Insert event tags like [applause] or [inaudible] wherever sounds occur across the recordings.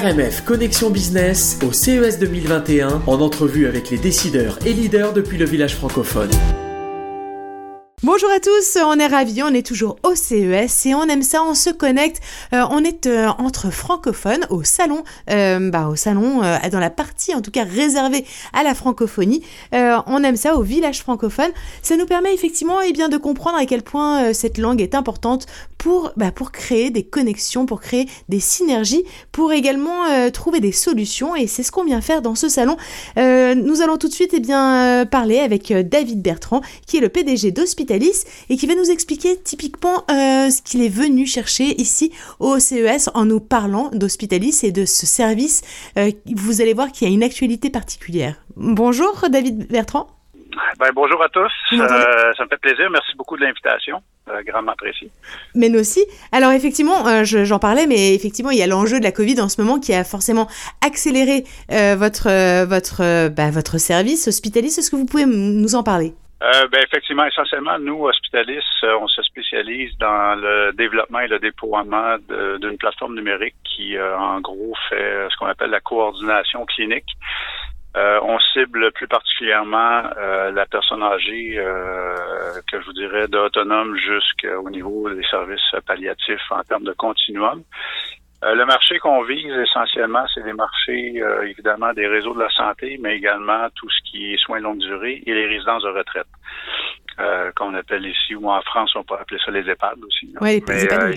RMF Connexion Business au CES 2021 en entrevue avec les décideurs et leaders depuis le village francophone. Bonjour à tous, on est ravis, on est toujours au CES et on aime ça, on se connecte, euh, on est euh, entre francophones au salon, euh, bah, au salon dans la partie en tout cas réservée à la francophonie, on aime ça au village francophone, ça nous permet effectivement eh bien, de comprendre à quel point cette langue est importante pour, bah, pour créer des connexions, pour créer des synergies, pour également trouver des solutions et c'est ce qu'on vient faire dans ce salon. nous allons tout de suite eh bien, parler avec David Bertrand qui est le PDG d'Hospital et qui va nous expliquer typiquement euh, ce qu'il est venu chercher ici au CES en nous parlant d'Hospitalis et de ce service. Euh, vous allez voir qu'il y a une actualité particulière. Bonjour David Bertrand. Ben, bonjour à tous. Euh, ça me fait plaisir. Merci beaucoup de l'invitation. grandement apprécié. Mais nous aussi. Alors effectivement, j'en parlais, mais effectivement, il y a l'enjeu de la Covid en ce moment qui a forcément accéléré votre, votre, bah, votre service Hospitalis. Est-ce que vous pouvez nous en parler? Euh, ben, effectivement, essentiellement, nous, hospitalistes, euh, on se spécialise dans le développement et le déploiement d'une plateforme numérique qui, euh, en gros, fait ce qu'on appelle la coordination clinique. on cible plus particulièrement la personne âgée, que je vous dirais d'autonome jusqu'au niveau des services palliatifs en termes de continuum. Euh, le marché qu'on vise essentiellement, c'est les marchés euh, évidemment des réseaux de la santé, mais également tout ce qui est soins longue durée et les résidences de retraite. Euh, qu'on appelle ici, ou en France, on peut appeler ça les EHPAD aussi. Oui, les EHPAD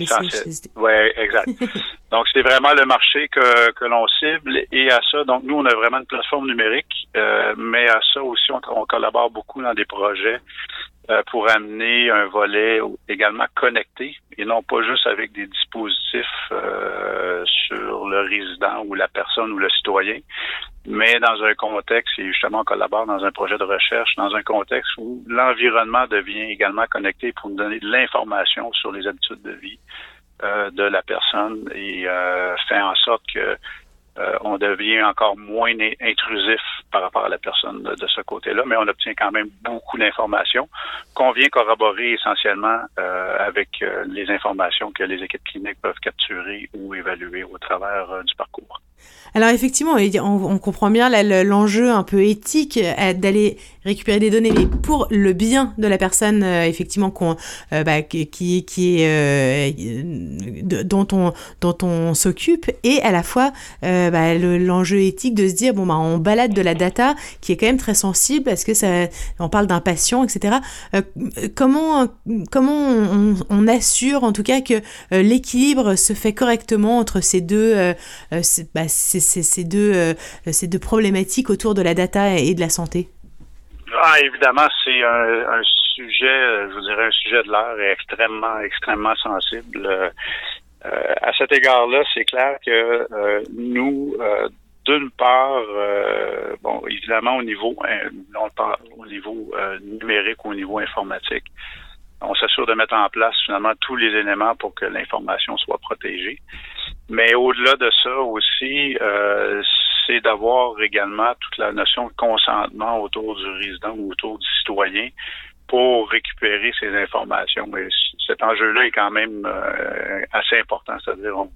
Oui, exact. [laughs] donc, c'est vraiment le marché que, que l'on cible et à ça, donc nous, on a vraiment une plateforme numérique, mais à ça aussi, on, on collabore beaucoup dans des projets euh, pour amener un volet également connecté et non pas juste avec des dispositifs euh, sur le résident ou la personne ou le citoyen, mais dans un contexte, et justement on collabore dans un projet de recherche, dans un contexte où l'environnement devient également connecté pour nous donner de l'information sur les habitudes de vie euh, de la personne et fait en sorte que euh, on devient encore moins intrusif par rapport à la personne de, ce côté-là, mais on obtient quand même beaucoup d'informations qu'on vient corroborer essentiellement euh, avec euh, les informations que les équipes cliniques peuvent capturer ou évaluer au travers du parcours. Alors effectivement, on, comprend bien l'enjeu un peu éthique euh, d'aller récupérer des données, mais pour le bien de la personne, euh, effectivement, qu'on, euh, bah, qui, qui est dont on dont on s'occupe, et à la fois bah, l'enjeu éthique de se dire bon bah on balade de la data qui est quand même très sensible parce que ça, on parle d'un patient, etc. comment comment on, on, assure en tout cas que l'équilibre se fait correctement entre ces deux bah, ces, deux, euh, ces deux problématiques autour de la data et de la santé? Ah, évidemment, c'est un, sujet, euh, je vous dirais, un sujet de l'heure extrêmement, extrêmement sensible. Euh, à cet égard-là, c'est clair que nous, d'une part, bon, évidemment, au niveau, on parle au niveau numérique, au niveau informatique, on s'assure de mettre en place finalement tous les éléments pour que l'information soit protégée. Mais au-delà de ça aussi, euh, c'est d'avoir également toute la notion de consentement autour du résident ou autour du citoyen pour récupérer ces informations. Mais cet enjeu-là est quand même euh, assez important, c'est-à-dire on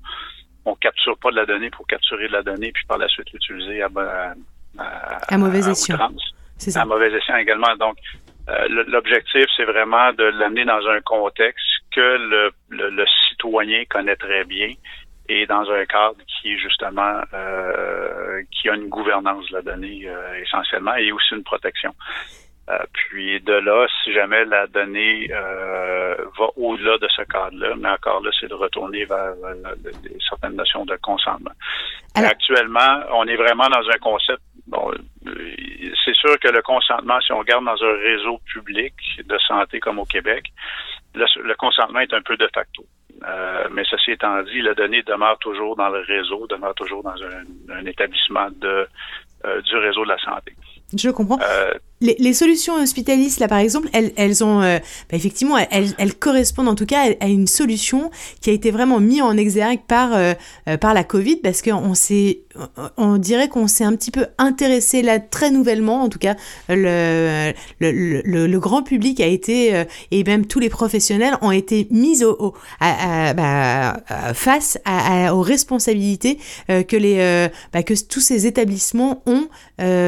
on capture pas de la donnée pour capturer de la donnée puis par la suite l'utiliser à, à, à, mauvais escient. C'est ça. À mauvais escient également. Donc euh, l'objectif, c'est vraiment de l'amener dans un contexte que le, le citoyen connaît très bien et dans un cadre qui est justement euh, qui a une gouvernance de la donnée euh, essentiellement et aussi une protection. Euh, puis de là, si jamais la donnée va au-delà de ce cadre-là, mais encore là, c'est de retourner vers certaines notions de consentement. Actuellement, on est vraiment dans un concept. Bon, sûr que le consentement, si on regarde dans un réseau public de santé comme au Québec, le consentement est un peu de facto. Euh, mais ceci étant dit, la donnée demeure toujours dans le réseau, demeure toujours dans un, établissement de, euh, du réseau de la santé. Je comprends. Euh, les, solutions hospitalistes, là par exemple, elles, elles ont, euh, bah, effectivement, elles, elles, correspondent en tout cas à une solution qui a été vraiment mise en exergue par, euh, euh, par la Covid, parce qu'on s'est, on dirait qu'on s'est un petit peu intéressé là très nouvellement, en tout cas, le, le, le, grand public a été, et même tous les professionnels ont été mis au, à, bah, face à, aux responsabilités que, les, bah, que tous ces établissements ont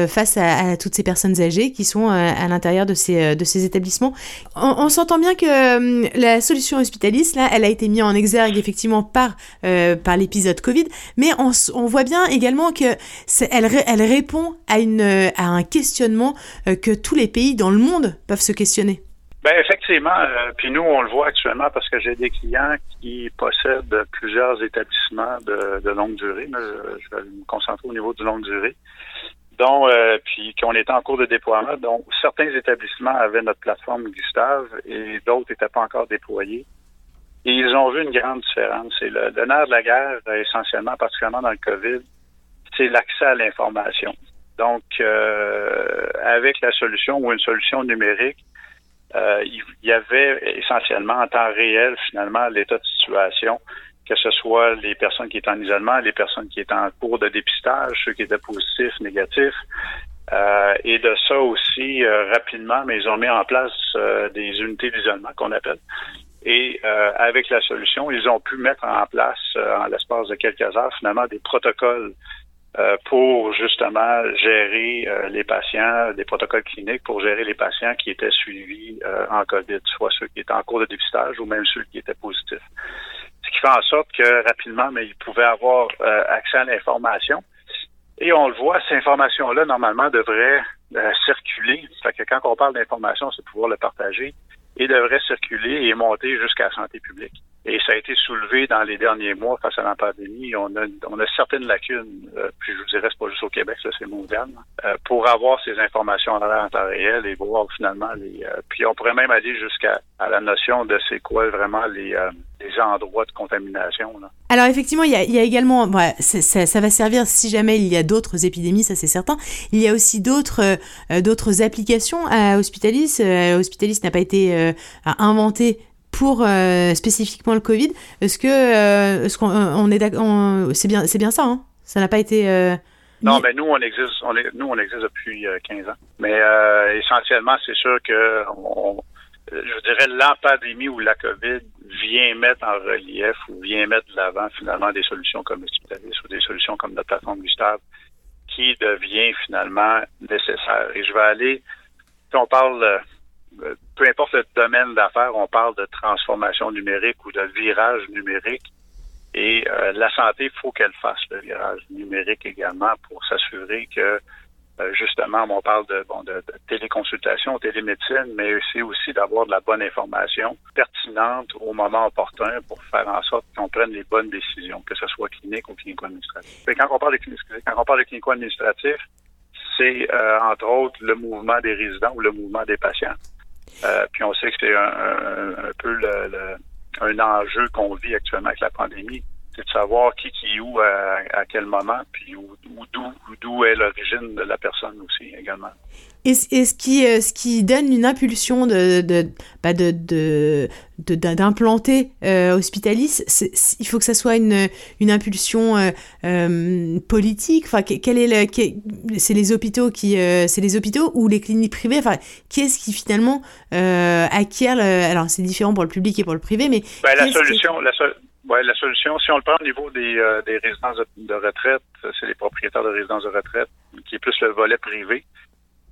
face à, toutes ces personnes âgées sont euh, à, l'intérieur de ces, euh, établissements. On, s'entend bien que euh, la solution hospitaliste, elle a été mise en exergue effectivement par, l'épisode Covid, mais on, voit bien également que elle, elle répond à, un questionnement que tous les pays dans le monde peuvent se questionner. Ben effectivement, puis nous on le voit actuellement parce que j'ai des clients qui possèdent plusieurs établissements de, longue durée. Mais je, vais me concentrer au niveau de longue durée euh, puis qu'on était en cours de déploiement. Donc, certains établissements avaient notre plateforme Gustave et d'autres n'étaient pas encore déployés. Et ils ont vu une grande différence. C'est le, nerf de la guerre, essentiellement, particulièrement dans le COVID, c'est l'accès à l'information. Donc, euh, avec la solution ou une solution numérique, euh, il y avait essentiellement en temps réel, finalement, l'état de situation que ce soit les personnes qui étaient en isolement, les personnes qui étaient en cours de dépistage, ceux qui étaient positifs, négatifs. Euh, et de ça aussi, euh, rapidement, mais ils ont mis en place euh, des unités d'isolement qu'on appelle. Et avec la solution, ils ont pu mettre en place, en l'espace de quelques heures, finalement, des protocoles pour justement gérer les patients, des protocoles cliniques pour gérer les patients qui étaient suivis en COVID, soit ceux qui étaient en cours de dépistage ou même ceux qui étaient positifs qui fait en sorte que rapidement, mais ils pouvaient avoir euh, accès à l'information. Et on le voit, cette information-là, normalement, devrait euh, circuler. Fait que quand on parle d'information, c'est pouvoir le partager et devrait circuler et monter jusqu'à la santé publique. Et ça a été soulevé dans les derniers mois face à la pandémie. On a, on a certaines lacunes, euh, puis je vous dirais, c'est pas juste au Québec, c'est mondial, euh, pour avoir ces informations en temps réel et voir finalement les. Euh, puis on pourrait même aller jusqu'à à la notion de c'est quoi vraiment les, les endroits de contamination. Là. Alors effectivement, il y a, il y a également, ouais, ça, ça, va servir si jamais il y a d'autres épidémies, ça c'est certain. Il y a aussi d'autres d'autres applications à Hospitalis. Hospitalis n'a pas été inventé pour euh, spécifiquement le Covid. Est-ce que euh, est-ce qu'on euh, on est d'accord C'est bien, c'est bien ça. Hein? Ça n'a pas été. non, mais nous on existe, on est, nous on existe depuis 15 ans. Mais essentiellement, c'est sûr que on, je dirais l'empandémie ou la COVID mettre en relief ou vient mettre de l'avant finalement des solutions comme Hospitalis ou des solutions comme notre plateforme Gustave qui devient finalement nécessaire. Et je vais aller, si on parle peu importe le domaine d'affaires, on parle de transformation numérique ou de virage numérique. Et euh, la santé, il faut qu'elle fasse le virage numérique également pour s'assurer que euh, justement, on parle de, bon, de, téléconsultation, télémédecine, mais c'est aussi d'avoir de la bonne information pertinente au moment opportun pour faire en sorte qu'on prenne les bonnes décisions, que ce soit clinique ou clinico-administratif. Quand on parle de quand on parle de clinico-administratif, c'est euh, entre autres le mouvement des résidents ou le mouvement des patients. Euh, puis on sait que c'est un, peu le, un enjeu qu'on vit actuellement avec la pandémie, c'est de savoir qui qui est où à, quel moment, puis d'où est l'origine de la personne aussi également. Et, ce, qui, euh, ce qui donne une impulsion de, de, bah de, de d'implanter euh, Hospitalis, il faut que ça soit une, une impulsion euh, euh politique. Enfin, quel est le, c'est les hôpitaux qui, c'est les hôpitaux ou les cliniques privées? Enfin, qui est-ce qui finalement acquiert le, alors c'est différent pour le public et pour le privé, mais ben, la solution, la, la solution, si on le prend au niveau des, des résidences de retraite, c'est les propriétaires de résidences de retraite, qui est plus le volet privé.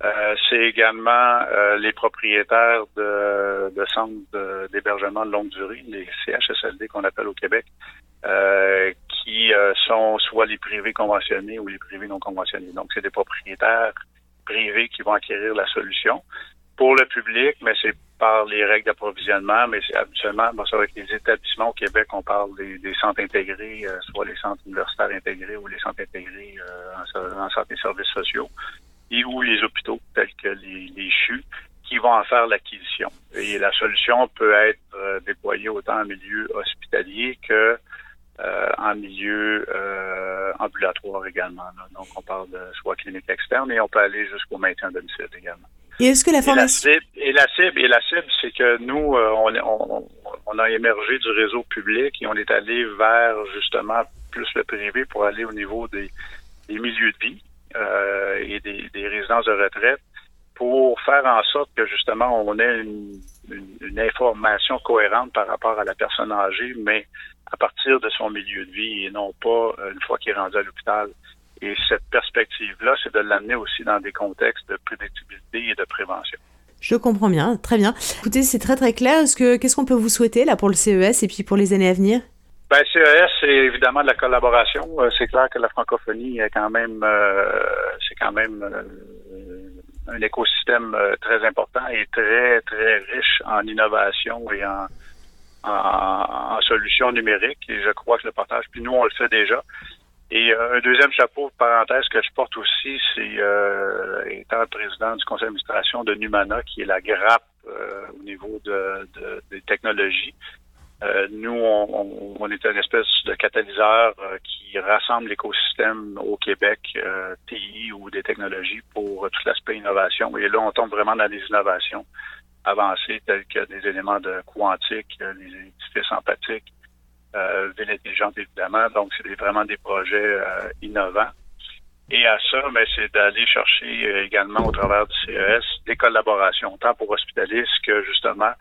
Euh, c'est également euh, les propriétaires de, de centres d'hébergement de, longue durée, les CHSLD qu'on appelle au Québec, euh, qui sont soit les privés conventionnés ou les privés non conventionnés. Donc, c'est des propriétaires privés qui vont acquérir la solution. Pour le public, mais c'est par les règles d'approvisionnement, mais habituellement, bon, ça va les établissements au Québec, on parle des, centres intégrés, soit les centres universitaires intégrés ou les centres intégrés en, en santé et services sociaux et ou les hôpitaux tels que les, CHU qui vont en faire l'acquisition. Et la solution peut être euh, déployée autant en milieu hospitalier que euh, en milieu euh, ambulatoire également. Donc, on parle de soit clinique externe et on peut aller jusqu'au maintien à domicile également. Et est-ce que la formation... Et la cible, et la cible, c'est que nous, on, on, on, a émergé du réseau public et on est allé vers justement plus le privé pour aller au niveau des, des milieux de vie euh, et des, des, résidences de retraite pour faire en sorte que justement on ait une, une, information cohérente par rapport à la personne âgée, mais à partir de son milieu de vie et non pas une fois qu'il est rendu à l'hôpital. Et cette perspective-là, c'est de l'amener aussi dans des contextes de prédictibilité et de prévention. Je comprends bien, très bien. Écoutez, c'est très très clair. Est-ce que qu'est-ce qu'on peut vous souhaiter là pour le CES et puis pour les années à venir? Ben, CES, c'est évidemment de la collaboration. Euh, c'est clair que la francophonie est quand même, euh, c'est quand même euh, un écosystème très important et très très riche en innovation et en, en, en, solutions numériques. Et je crois que le partage, puis nous on le fait déjà. Et un deuxième chapeau, parenthèse, que je porte aussi, c'est étant président du conseil d'administration de Numana, qui est la grappe au niveau de, de, des technologies. Euh, nous, on, on, est une espèce de catalyseur euh, qui rassemble l'écosystème au Québec, euh, TI ou des technologies pour tout l'aspect innovation. Et là, on tombe vraiment dans des innovations avancées telles que des éléments de quantique, les édifices empathiques, euh, ville intelligente évidemment. Donc, c'est vraiment des projets innovants. Et à ça, ben, c'est d'aller chercher également au travers du CES des collaborations, tant pour Hospitalis que justement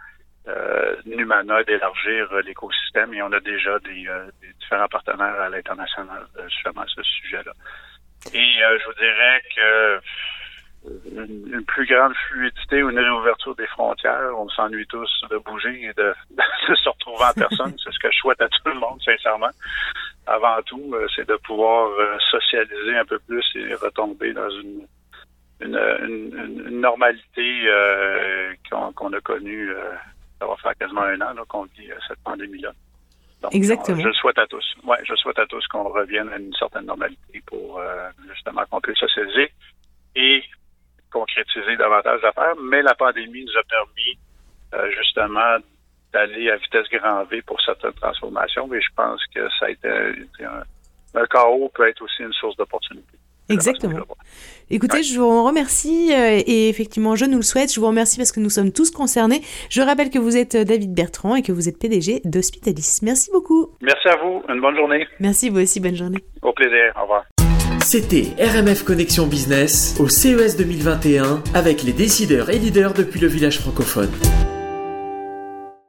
euh, Numana d'élargir euh, l'écosystème et on a déjà des, euh, différents partenaires à l'international euh, justement à ce sujet-là. Et je vous dirais que une, plus grande fluidité ou une réouverture des frontières, on s'ennuie tous de bouger et [laughs] de, se retrouver en personne. C'est ce que je souhaite à tout le monde, sincèrement. Avant tout, c'est de pouvoir socialiser un peu plus et retomber dans une une, normalité qu'on a connue ça va faire quasiment un an qu'on vit euh, cette pandémie-là. Exactement. je le souhaite à tous. Ouais, je souhaite à tous qu'on revienne à une certaine normalité pour euh, justement qu'on puisse socialiser et concrétiser davantage d'affaires. Mais la pandémie nous a permis euh, justement d'aller à vitesse grand V pour certaines transformations. Et je pense que ça a été un, un chaos peut être aussi une source d'opportunité. Exactement. Écoutez, je vous remercie euh, et effectivement, je nous le souhaite. Je vous remercie parce que nous sommes tous concernés. Je rappelle que vous êtes euh, David Bertrand et que vous êtes PDG d'Hospitalis. Merci beaucoup. Merci à vous. Une bonne journée. Merci, vous aussi. Bonne journée. Au plaisir. Au revoir. C'était RMF Connexion Business au CES 2021 avec les décideurs et leaders depuis le village francophone.